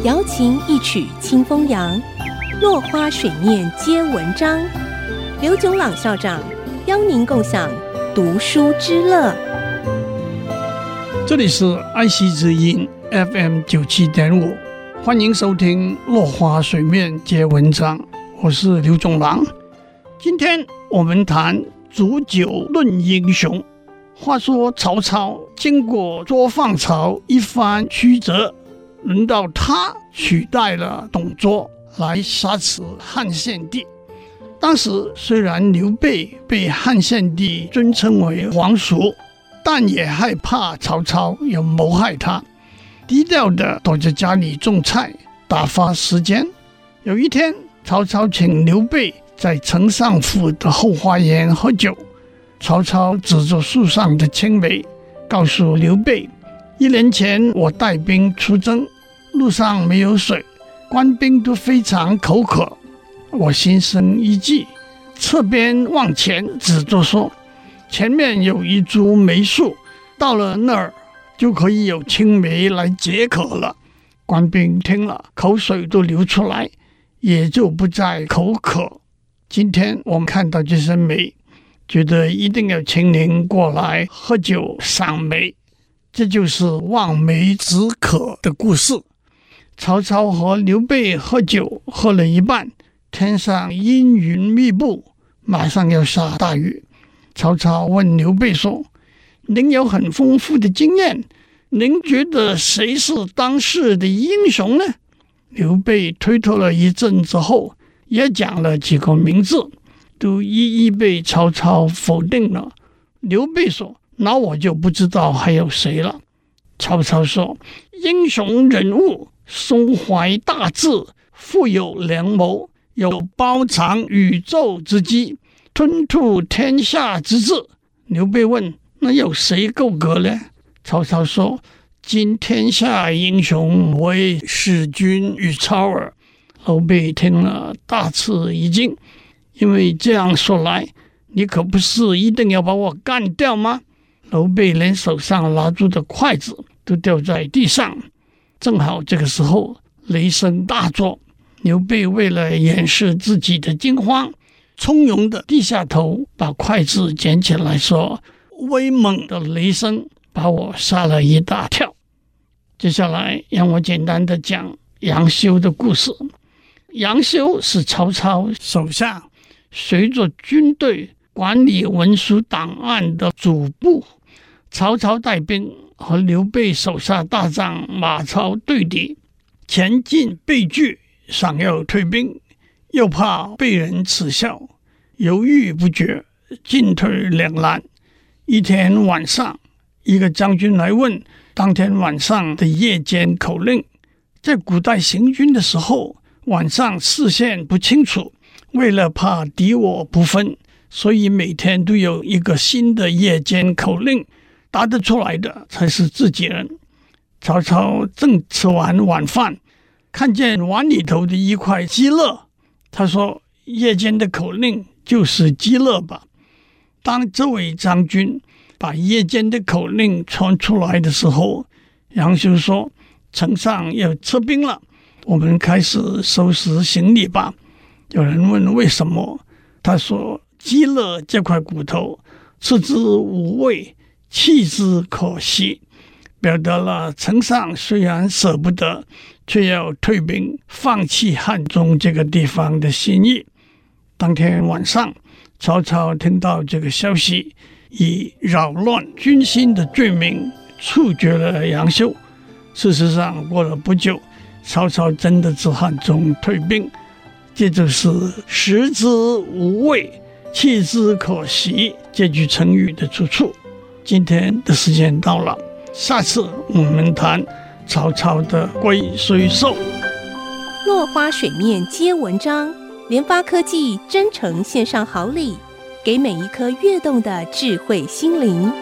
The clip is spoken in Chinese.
瑶琴一曲清风扬，落花水面皆文章。刘炯朗校长邀您共享读书之乐。这里是爱惜之音 FM 九七点五，欢迎收听《落花水面皆文章》，我是刘炯朗。今天我们谈煮酒论英雄。话说曹操经过捉放曹一番曲折，轮到他取代了董卓来杀死汉献帝。当时虽然刘备被汉献帝尊称为皇叔，但也害怕曹操要谋害他，低调地躲在家里种菜打发时间。有一天，曹操请刘备在丞相府的后花园喝酒。曹操指着树上的青梅，告诉刘备：“一年前我带兵出征，路上没有水，官兵都非常口渴。我心生一计，侧边往前指着说：前面有一株梅树，到了那儿就可以有青梅来解渴了。官兵听了，口水都流出来，也就不再口渴。今天我们看到这些梅。”觉得一定要请您过来喝酒赏梅，这就是望梅止渴的故事。曹操和刘备喝酒喝了一半，天上阴云密布，马上要下大雨。曹操问刘备说：“您有很丰富的经验，您觉得谁是当世的英雄呢？”刘备推脱了一阵之后，也讲了几个名字。都一一被曹操否定了。刘备说：“那我就不知道还有谁了。”曹操说：“英雄人物，胸怀大志，富有良谋，有包藏宇宙之机，吞吐天下之志。”刘备问：“那有谁够格呢？”曹操说：“今天下英雄，唯使君与操耳。”刘备听了，大吃一惊。因为这样说来，你可不是一定要把我干掉吗？刘备连手上拿住的筷子都掉在地上。正好这个时候，雷声大作。刘备为了掩饰自己的惊慌，从容地低下头，把筷子捡起来，说：“威猛的雷声把我吓了一大跳。”接下来，让我简单的讲杨修的故事。杨修是曹操手下。随着军队管理文书档案的主簿，曹操带兵和刘备手下大将马超对敌，前进被拒，想要退兵，又怕被人耻笑，犹豫不决，进退两难。一天晚上，一个将军来问当天晚上的夜间口令。在古代行军的时候，晚上视线不清楚。为了怕敌我不分，所以每天都有一个新的夜间口令，答得出来的才是自己人。曹操正吃完晚饭，看见碗里头的一块鸡肋，他说：“夜间的口令就是鸡肋吧？”当这位将军把夜间的口令传出来的时候，杨修说：“丞相要撤兵了，我们开始收拾行李吧。”有人问为什么？他说：“鸡肋这块骨头，吃之无味，弃之可惜，表达了丞相虽然舍不得，却要退兵，放弃汉中这个地方的心意。”当天晚上，曹操听到这个消息，以扰乱军心的罪名处决了杨修。事实上，过了不久，曹操真的自汉中退兵。这就是“食之无味，弃之可惜”这句成语的出处。今天的时间到了，下次我们谈曹操的龟虽寿。落花水面皆文章，联发科技真诚献上好礼，给每一颗跃动的智慧心灵。